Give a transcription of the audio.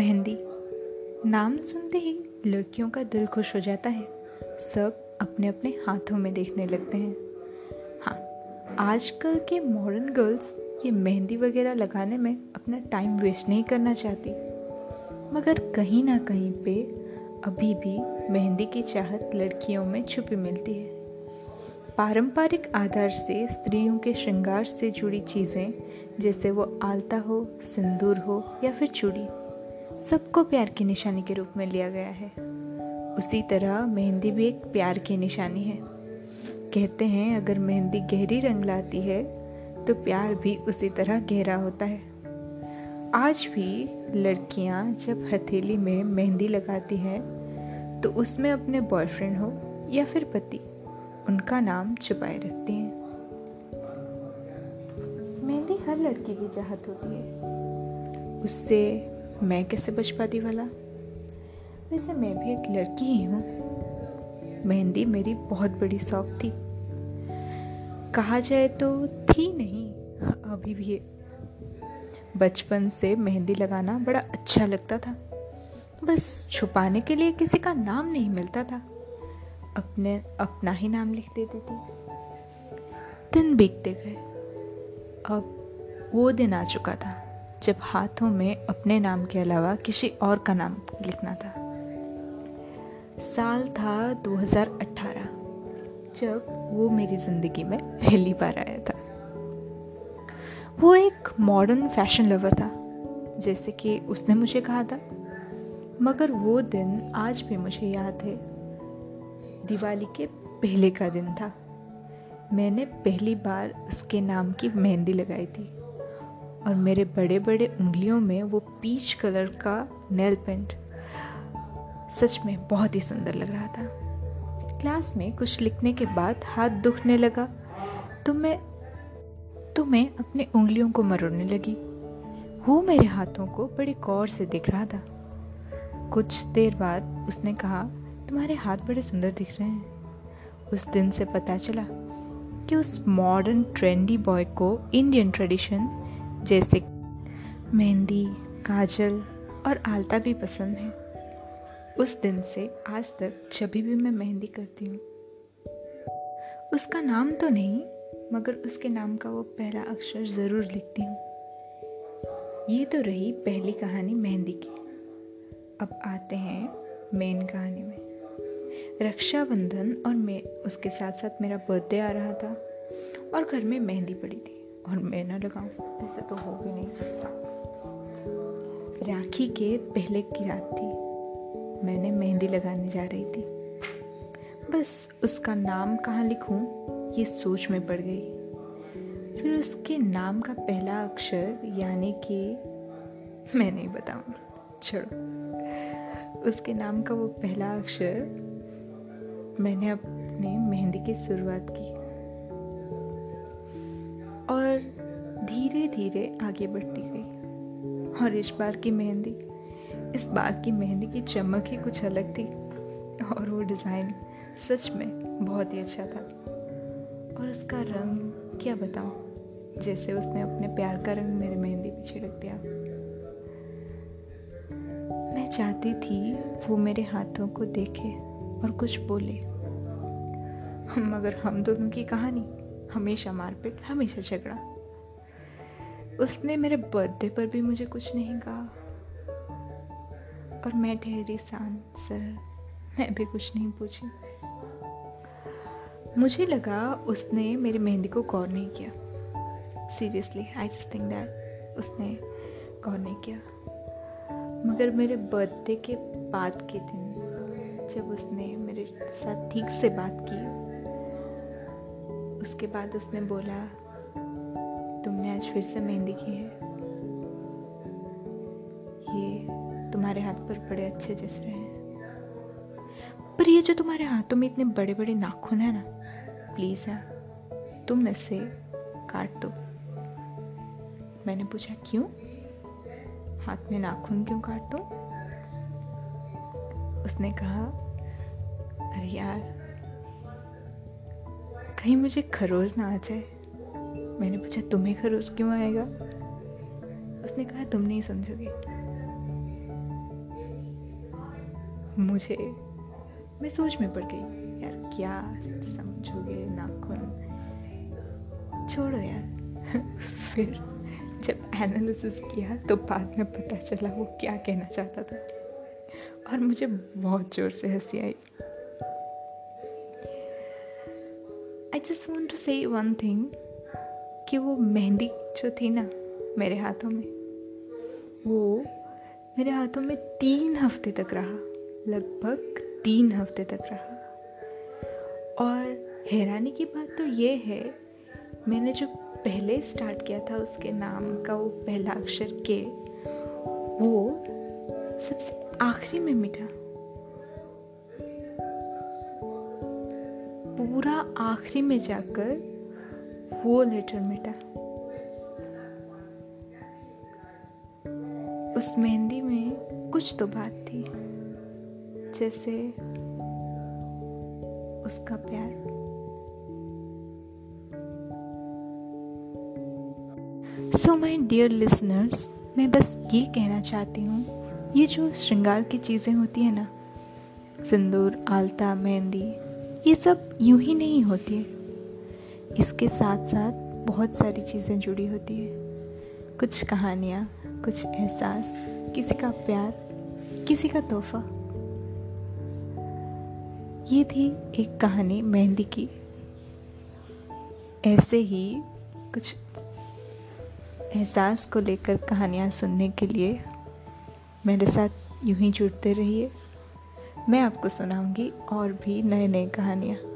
मेहंदी। नाम सुनते ही लड़कियों का दिल खुश हो जाता है। सब अपने अपने हाथों में देखने लगते हैं। हाँ आजकल के मॉडर्न गर्ल्स ये मेहंदी वगैरह लगाने में अपना टाइम वेस्ट नहीं करना चाहती। मगर कहीं ना कहीं पे अभी भी मेहंदी की चाहत लड़कियों में छुपी मिलती है। पारंपरिक आधार से स्त्रियों के श्रृंगार से जुड़ी चीज़ें, जैसे वो आलता हो, सिंदूर हो या फिर चूड़ी सबको प्यार की निशानी के रूप में लिया गया है। उसी तरह मेहंदी भी एक प्यार की निशानी है। कहते हैं, अगर मेहंदी गहरी रंग लाती है तो प्यार भी उसी तरह गहरा होता है। आज भी लड़कियाँ जब हथेली में मेहंदी लगाती हैं तो उसमें अपने बॉयफ्रेंड हो या फिर पति, उनका नाम छुपाए रखती हैं। मेहंदी हर लड़की की चाहत होती है। उससे मैं कैसे बच पाती वाला? वैसे मैं भी एक लड़की ही हूँ। मेहंदी मेरी बहुत बड़ी शौक थी। कहा जाए तो थी नहीं, अभी भी है। बचपन से मेहंदी लगाना बड़ा अच्छा लगता था। बस छुपाने के लिए किसी का नाम नहीं मिलता था। अपने, अपना ही नाम लिख देती थी। दिन बीतते गए। अब वो दिन आ चुका था। जब हाथों में अपने नाम के अलावा किसी और का नाम लिखना था। साल था 2018 जब वो मेरी ज़िंदगी में पहली बार आया था। वो एक मॉडर्न फ़ैशन लवर था, जैसे कि उसने मुझे कहा था। मगर वो दिन आज भी मुझे याद है। दिवाली के पहले का दिन था। मैंने पहली बार उसके नाम की मेहंदी लगाई थी। और मेरे बड़े बड़े उंगलियों में वो पीच कलर का नेल पेंट। सच में बहुत ही सुंदर लग रहा था। क्लास में कुछ लिखने के बाद हाथ दुखने लगा तो मैं तो मैं अपनी उंगलियों को मरोड़ने लगी। वो मेरे हाथों को बड़े गौर से देख रहा था। कुछ देर बाद उसने कहा, तुम्हारे हाथ बड़े सुंदर दिख रहे हैं। उस दिन से पता चला कि उस मॉडर्न ट्रेंडी बॉय को इंडियन ट्रेडिशन जैसे मेहंदी, काजल और आलता भी पसंद है। उस दिन से आज तक जब भी मैं मेहंदी करती हूँ। उसका नाम तो नहीं, मगर उसके नाम का वो पहला अक्षर ज़रूर लिखती हूँ। ये तो रही पहली कहानी मेहंदी की। अब आते हैं मेन कहानी में। रक्षाबंधन और मैं, उसके साथ साथ मेरा बर्थडे आ रहा था और घर में मेहंदी पड़ी थी। और मैं ना लगाऊँ। ऐसा तो हो भी नहीं सकता। राखी के पहले की रात थी। मैंने मेहंदी लगाने जा रही थी। बस उसका नाम कहाँ लिखूं? ये सोच में पड़ गई। फिर उसके नाम का पहला अक्षर यानी कि मैं नहीं बताऊँगी। छोड़ो। उसके नाम का वो पहला अक्षर मैंने अपने मेहंदी की शुरुआत की। धीरे आगे बढ़ती गई। और इस बार की मेहंदी, इस बार की मेहंदी की चमक ही कुछ अलग थी। और वो डिज़ाइन सच में बहुत ही अच्छा था। और उसका रंग क्या बताऊँ? जैसे उसने अपने प्यार का रंग मेरे मेहंदी पे छिड़क दिया। मैं चाहती थी वो मेरे हाथों को देखे और कुछ बोले। मगर हम दोनों की कहानी हमेशा मारपीट, हमेशा झगड़ा। उसने मेरे बर्थडे पर भी मुझे कुछ नहीं कहा। और मैं ठहरी सरल, मैं भी कुछ नहीं पूछी। मुझे लगा उसने मेरी मेहंदी को गौर नहीं किया। Seriously I just think that उसने गौर नहीं किया। मगर मेरे बर्थडे के बाद के दिन, जब उसने मेरे साथ ठीक से बात की, उसके बाद उसने बोला तुमने आज फिर से मेहंदी की है। ये तुम्हारे हाथ पर बड़े अच्छे जच रहे हैं। पर ये जो तुम्हारे हाथों में इतने बड़े बड़े नाखून है ना प्लीज़ यार तुम इसे काट दो। मैंने पूछा, क्यों? हाथ में नाखून क्यों काट दो? उसने कहा, अरे यार, कहीं मुझे खरोज ना आ जाए। मैंने पूछा, तुम्हें खरोज क्यों आएगा? उसने कहा, तुम नहीं समझोगे। मुझे, मैं सोच में पड़ गई, यार, क्या समझोगे, नाखून? छोड़ो यार। फिर जब एनालिसिस किया तो बाद में पता चला वो क्या कहना चाहता था। और मुझे बहुत ज़ोर से हँसी आई। I just want to say one thing कि वो मेहंदी जो थी ना मेरे हाथों में, वो मेरे हाथों में तीन हफ़्ते तक रहा, लगभग तीन हफ़्ते तक रहा। और हैरानी की बात तो ये है, मैंने जो पहले स्टार्ट किया था उसके नाम का वो पहला अक्षर के, वो सबसे आखिरी में मिटा। पूरा आखिरी में जाकर वो लेटर मिटा उस मेहंदी में कुछ तो बात थी, जैसे उसका प्यार। सो माय डियर लिसनर्स मैं बस ये कहना चाहती हूँ, ये जो श्रृंगार की चीज़ें होती है ना, सिंदूर, आलता, मेहंदी, ये सब यूँ ही नहीं होती। है इसके साथ साथ बहुत सारी चीज़ें जुड़ी होती है। कुछ कहानियाँ, कुछ एहसास, किसी का प्यार, किसी का तोहफा। ये थी एक कहानी मेहंदी की। ऐसे ही कुछ एहसास को लेकर कहानियाँ सुनने के लिए मेरे साथ यूँ ही जुड़ते रहिए। मैं आपको सुनाऊँगी और भी नए नए कहानियाँ।